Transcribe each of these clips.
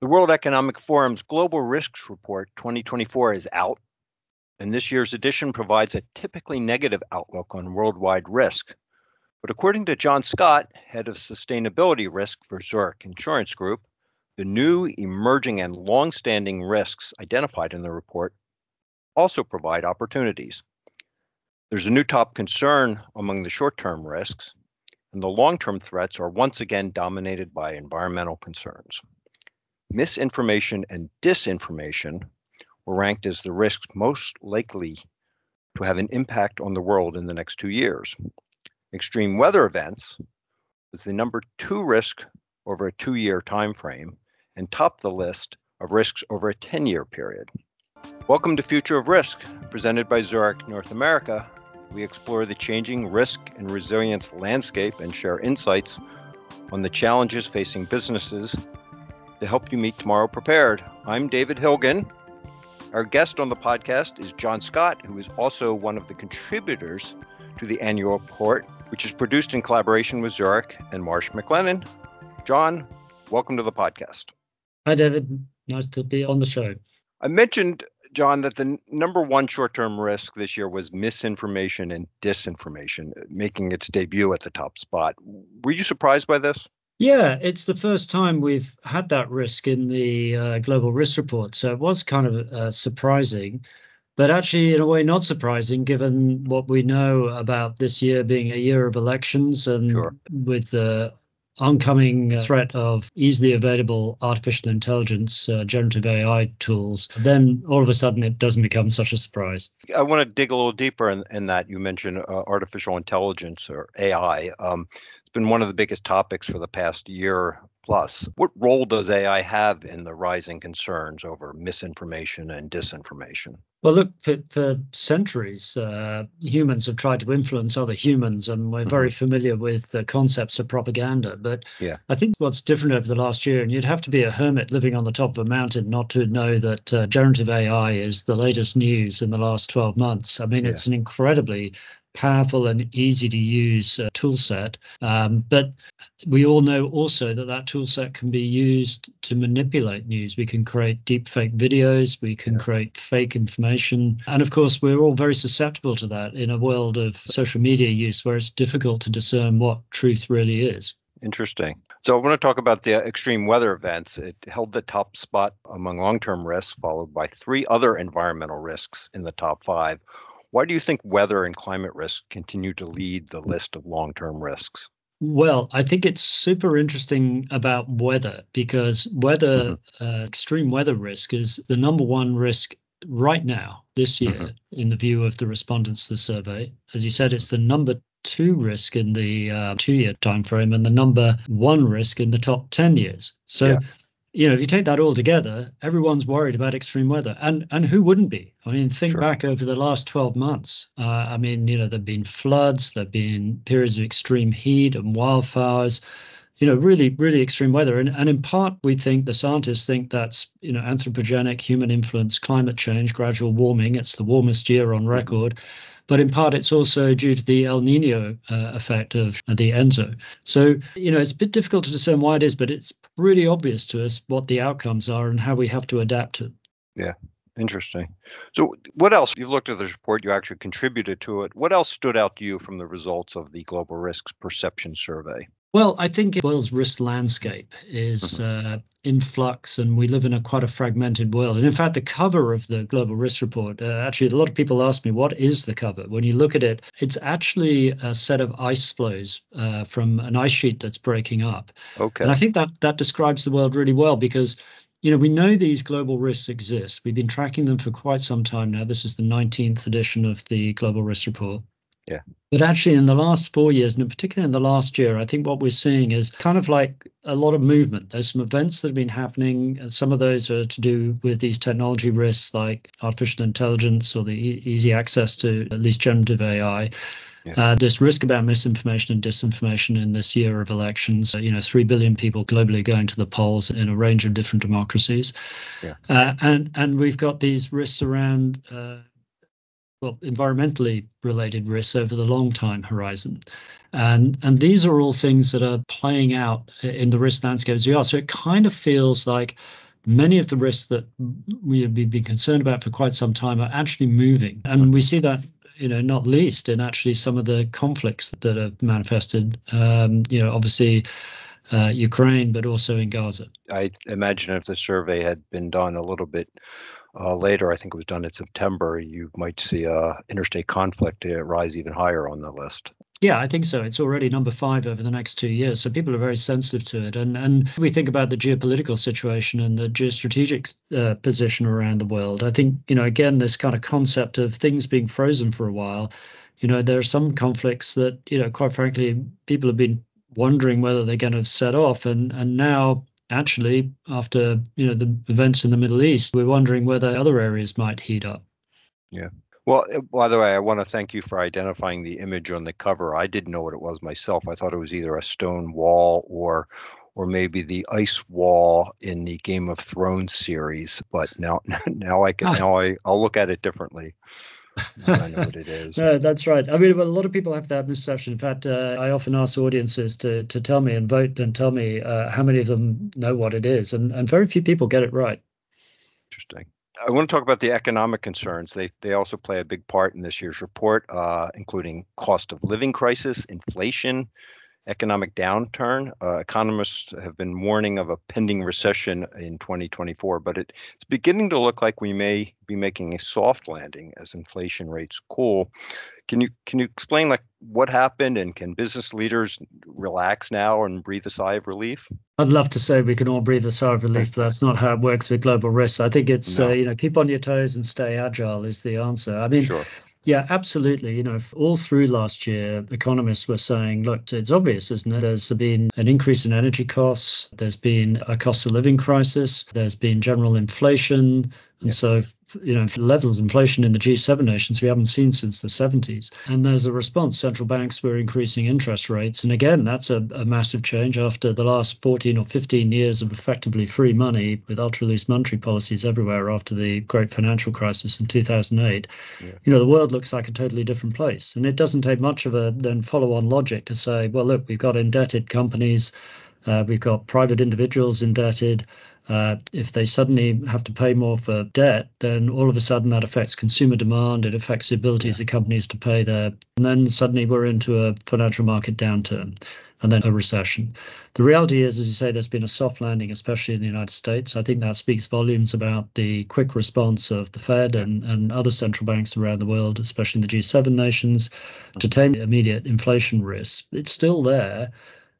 The World Economic Forum's Global Risks Report 2024 is out, and this year's edition provides a typically negative outlook on worldwide risk. But according to John Scott, head of sustainability risk for Zurich Insurance Group, the new, emerging, and long-standing risks identified in the report also provide opportunities. There's a new top concern among the short-term risks, and the long-term threats are once again dominated by environmental concerns. Misinformation and disinformation were ranked as the risks most likely to have an impact on the world in the next two years. Extreme weather events was the number two risk over a two-year time frame and topped the list of risks over a 10-year period. Welcome to Future of Risk, presented by Zurich North America. We explore the changing risk and resilience landscape and share insights on the challenges facing businesses to help you meet tomorrow prepared. I'm David Hilgen. Our guest on the podcast is John Scott, who is also one of the contributors to the annual report, which is produced in collaboration with Zurich and Marsh McLennan. John, welcome to the podcast. Hi, David. Nice to be on the show. I mentioned, John, that the number one short term risk this year was misinformation and disinformation, making its debut at the top spot. Were you surprised by this? Yeah, it's the first time we've had that risk in the uh, global risk report. So it was kind of uh, surprising, but actually, in a way, not surprising given what we know about this year being a year of elections and sure. with the oncoming threat of easily available artificial intelligence, uh, generative AI tools, then all of a sudden it doesn't become such a surprise. I want to dig a little deeper in, in that. You mentioned uh, artificial intelligence or AI. Um, been one of the biggest topics for the past year plus. What role does AI have in the rising concerns over misinformation and disinformation? Well, look, for, for centuries, uh, humans have tried to influence other humans, and we're mm-hmm. very familiar with the concepts of propaganda. But yeah. I think what's different over the last year, and you'd have to be a hermit living on the top of a mountain not to know that uh, generative AI is the latest news in the last 12 months. I mean, yeah. it's an incredibly powerful and easy to use uh, tool set. Um, but we all know also that that tool set can be used to manipulate news. We can create deep fake videos, we can yeah. create fake information. And of course, we're all very susceptible to that in a world of social media use where it's difficult to discern what truth really is. Interesting. So I want to talk about the extreme weather events. It held the top spot among long term risks, followed by three other environmental risks in the top five. Why do you think weather and climate risk continue to lead the list of long term risks? Well, I think it's super interesting about weather because weather, mm-hmm. uh, extreme weather risk is the number one risk right now this year mm-hmm. in the view of the respondents to the survey. As you said, it's the number two risk in the uh, two-year time frame and the number one risk in the top 10 years. So yeah you know, if you take that all together, everyone's worried about extreme weather, and and who wouldn't be? I mean, think sure. back over the last 12 months. Uh, I mean, you know, there've been floods, there've been periods of extreme heat and wildfires, you know, really, really extreme weather, and and in part, we think the scientists think that's you know anthropogenic, human influence, climate change, gradual warming. It's the warmest year on record. Mm-hmm but in part it's also due to the El Nino uh, effect of the ENSO. So, you know, it's a bit difficult to discern why it is, but it's pretty obvious to us what the outcomes are and how we have to adapt it. Yeah. Interesting. So, what else? You've looked at this report, you actually contributed to it. What else stood out to you from the results of the Global Risks Perception Survey? Well, I think the world's risk landscape is mm-hmm. uh, in flux, and we live in a quite a fragmented world. And in fact, the cover of the Global Risk Report, uh, actually, a lot of people ask me, what is the cover? When you look at it, it's actually a set of ice floes uh, from an ice sheet that's breaking up. Okay. And I think that that describes the world really well because you know, we know these global risks exist. We've been tracking them for quite some time now. This is the 19th edition of the Global Risk Report. Yeah. But actually, in the last four years, and in particular in the last year, I think what we're seeing is kind of like a lot of movement. There's some events that have been happening, and some of those are to do with these technology risks like artificial intelligence or the e- easy access to at least generative AI. Yeah. Uh, this risk about misinformation and disinformation in this year of elections. You know, three billion people globally going to the polls in a range of different democracies, yeah. uh, and and we've got these risks around uh, well, environmentally related risks over the long time horizon. And and these are all things that are playing out in the risk landscape as we are. So it kind of feels like many of the risks that we have been concerned about for quite some time are actually moving. And we see that you know, not least in actually some of the conflicts that have manifested. Um, you know, obviously uh, Ukraine, but also in Gaza. I imagine if the survey had been done a little bit uh, later, I think it was done in September, you might see uh, interstate conflict rise even higher on the list. Yeah, I think so. It's already number five over the next two years. So people are very sensitive to it. And and we think about the geopolitical situation and the geostrategic uh, position around the world. I think, you know, again, this kind of concept of things being frozen for a while, you know, there are some conflicts that, you know, quite frankly, people have been wondering whether they're going to set off. And, and now actually, after, you know, the events in the Middle East, we're wondering whether other areas might heat up. Yeah. Well, uh, by the way, I want to thank you for identifying the image on the cover. I didn't know what it was myself. I thought it was either a stone wall or or maybe the ice wall in the Game of Thrones series. But now now I can now I I'll look at it differently. I know what it is. no, that's right. I mean, a lot of people have that misperception. In fact, uh, I often ask audiences to to tell me and vote and tell me uh, how many of them know what it is, and and very few people get it right. Interesting. I want to talk about the economic concerns. They they also play a big part in this year's report, uh, including cost of living crisis, inflation, economic downturn. Uh, economists have been warning of a pending recession in 2024, but it's beginning to look like we may be making a soft landing as inflation rates cool. Can you can you explain like what happened and can business leaders relax now and breathe a sigh of relief? I'd love to say we can all breathe a sigh of relief, but that's not how it works with global risks. I think it's no. uh, you know keep on your toes and stay agile is the answer. I mean. Sure yeah, absolutely. You know, all through last year, economists were saying, look, it's obvious, isn't it? There's been an increase in energy costs. There's been a cost of living crisis. There's been general inflation. And yeah. so you know, levels of inflation in the G7 nations we haven't seen since the 70s. And there's a response. Central banks were increasing interest rates. And again, that's a, a massive change after the last 14 or 15 years of effectively free money with ultra loose monetary policies everywhere after the great financial crisis in 2008. Yeah. You know, the world looks like a totally different place. And it doesn't take much of a then follow on logic to say, well, look, we've got indebted companies. Uh, we've got private individuals indebted. Uh, if they suddenly have to pay more for debt, then all of a sudden that affects consumer demand. It affects the abilities yeah. of companies to pay their. And then suddenly we're into a financial market downturn and then a recession. The reality is, as you say, there's been a soft landing, especially in the United States. I think that speaks volumes about the quick response of the Fed and, and other central banks around the world, especially in the G7 nations, to tame immediate inflation risks. It's still there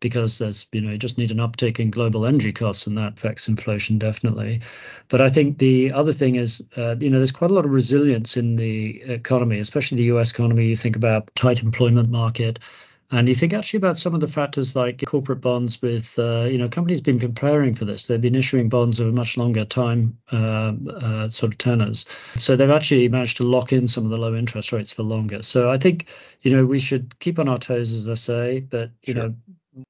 because there's you know you just need an uptick in global energy costs and that affects inflation definitely but i think the other thing is uh, you know there's quite a lot of resilience in the economy especially the us economy you think about tight employment market and you think actually about some of the factors like corporate bonds with, uh, you know, companies have been preparing for this. They've been issuing bonds over much longer time uh, uh, sort of tenors. So they've actually managed to lock in some of the low interest rates for longer. So I think, you know, we should keep on our toes, as I say, but, you sure. know,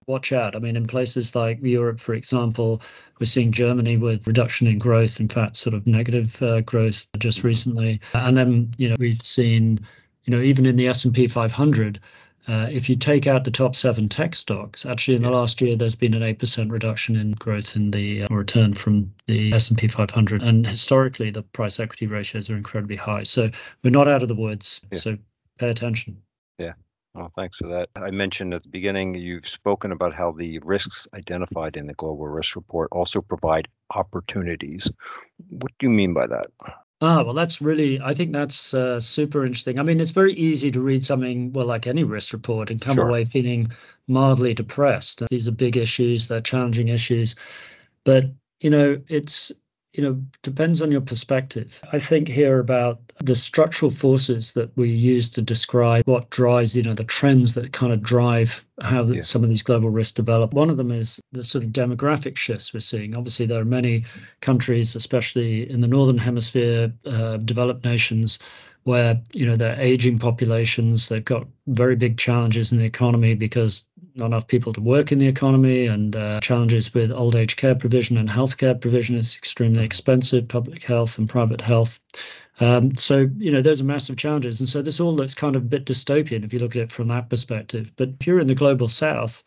watch out. I mean, in places like Europe, for example, we're seeing Germany with reduction in growth, in fact, sort of negative uh, growth just recently. And then, you know, we've seen, you know, even in the S&P 500, uh, if you take out the top seven tech stocks, actually in the last year there's been an eight percent reduction in growth in the uh, return from the S&P 500, and historically the price equity ratios are incredibly high. So we're not out of the woods. Yeah. So pay attention. Yeah. Well, thanks for that. I mentioned at the beginning you've spoken about how the risks identified in the global risk report also provide opportunities. What do you mean by that? Ah, well, that's really, I think that's uh, super interesting. I mean, it's very easy to read something, well, like any risk report and come sure. away feeling mildly depressed. These are big issues, they're challenging issues. But, you know, it's you know, depends on your perspective. I think here about the structural forces that we use to describe what drives, you know, the trends that kind of drive how yeah. some of these global risks develop. One of them is the sort of demographic shifts we're seeing. Obviously, there are many countries, especially in the northern hemisphere, uh, developed nations, where you know they're aging populations. They've got very big challenges in the economy because not enough people to work in the economy, and uh, challenges with old age care provision and healthcare provision is extremely expensive. Public health and private health. Um, so you know those are massive challenges, and so this all looks kind of a bit dystopian if you look at it from that perspective. But if you're in the global south,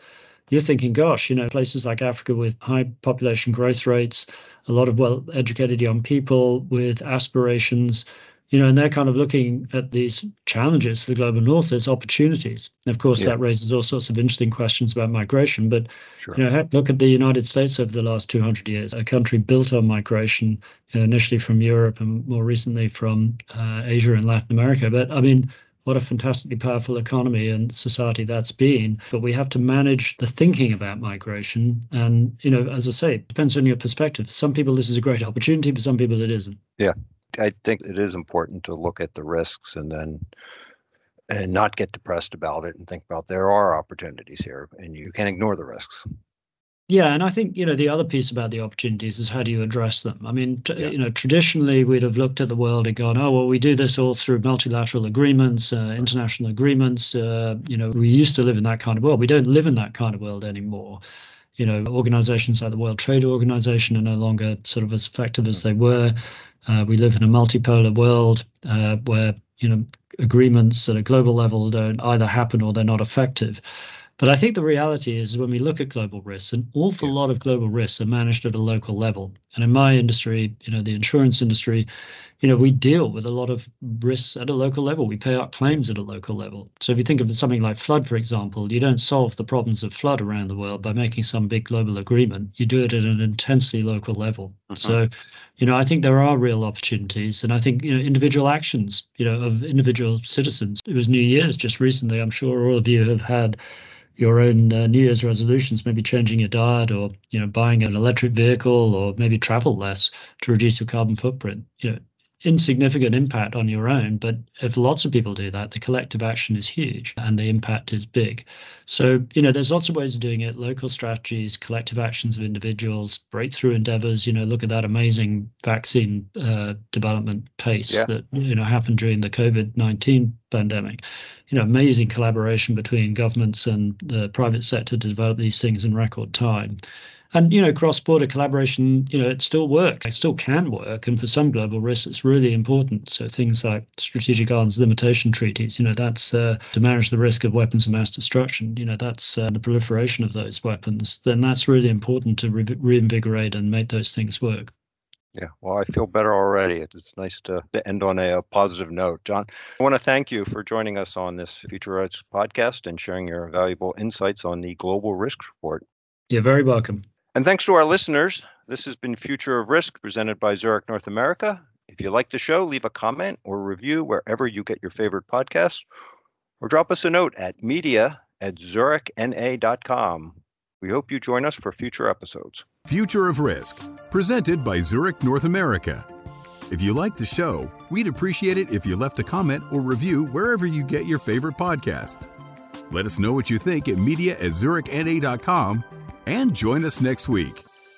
you're thinking, gosh, you know, places like Africa with high population growth rates, a lot of well educated young people with aspirations, you know, and they're kind of looking at these challenges for the global north as opportunities. And of course, yeah. that raises all sorts of interesting questions about migration. But sure. you know, look at the United States over the last 200 years, a country built on migration, you know, initially from Europe and more recently from uh, Asia and Latin America. But I mean, what a fantastically powerful economy and society that's been. But we have to manage the thinking about migration. And, you know, as I say, it depends on your perspective. Some people, this is a great opportunity. For some people, it isn't. Yeah. I think it is important to look at the risks and then and not get depressed about it and think about there are opportunities here and you can't ignore the risks. Yeah, and I think you know the other piece about the opportunities is how do you address them? I mean, t- yeah. you know, traditionally we'd have looked at the world and gone, oh well, we do this all through multilateral agreements, uh, international agreements. Uh, you know, we used to live in that kind of world. We don't live in that kind of world anymore you know, organizations like the World Trade Organization are no longer sort of as effective as they were. Uh, we live in a multipolar world uh, where, you know, agreements at a global level don't either happen or they're not effective. But I think the reality is when we look at global risks, an awful lot of global risks are managed at a local level. And in my industry, you know, the insurance industry, you know, we deal with a lot of risks at a local level. We pay out claims at a local level. So if you think of something like flood, for example, you don't solve the problems of flood around the world by making some big global agreement. You do it at an intensely local level. Uh-huh. So, you know, I think there are real opportunities, and I think you know individual actions, you know, of individual citizens. It was New Year's just recently. I'm sure all of you have had your own uh, New Year's resolutions, maybe changing your diet or you know buying an electric vehicle or maybe travel less to reduce your carbon footprint. You know, insignificant impact on your own, but if lots of people do that, the collective action is huge and the impact is big. So, you know, there's lots of ways of doing it local strategies, collective actions of individuals, breakthrough endeavors. You know, look at that amazing vaccine uh, development pace yeah. that, you know, happened during the COVID 19 pandemic. You know, amazing collaboration between governments and the private sector to develop these things in record time. And you know, cross-border collaboration, you know, it still works. It still can work, and for some global risks, it's really important. So things like strategic arms limitation treaties, you know, that's uh, to manage the risk of weapons of mass destruction. You know, that's uh, the proliferation of those weapons. Then that's really important to re- reinvigorate and make those things work. Yeah, well, I feel better already. It's nice to, to end on a, a, positive note. John, I want to thank you for joining us on this Future Risk podcast and sharing your valuable insights on the Global Risk Report. You're very welcome. And thanks to our listeners. This has been Future of Risk presented by Zurich North America. If you like the show, leave a comment or review wherever you get your favorite podcasts, or drop us a note at media at zurichna.com. We hope you join us for future episodes. Future of Risk, presented by Zurich North America. If you like the show, we'd appreciate it if you left a comment or review wherever you get your favorite podcasts. Let us know what you think at media at zurichna.com and join us next week.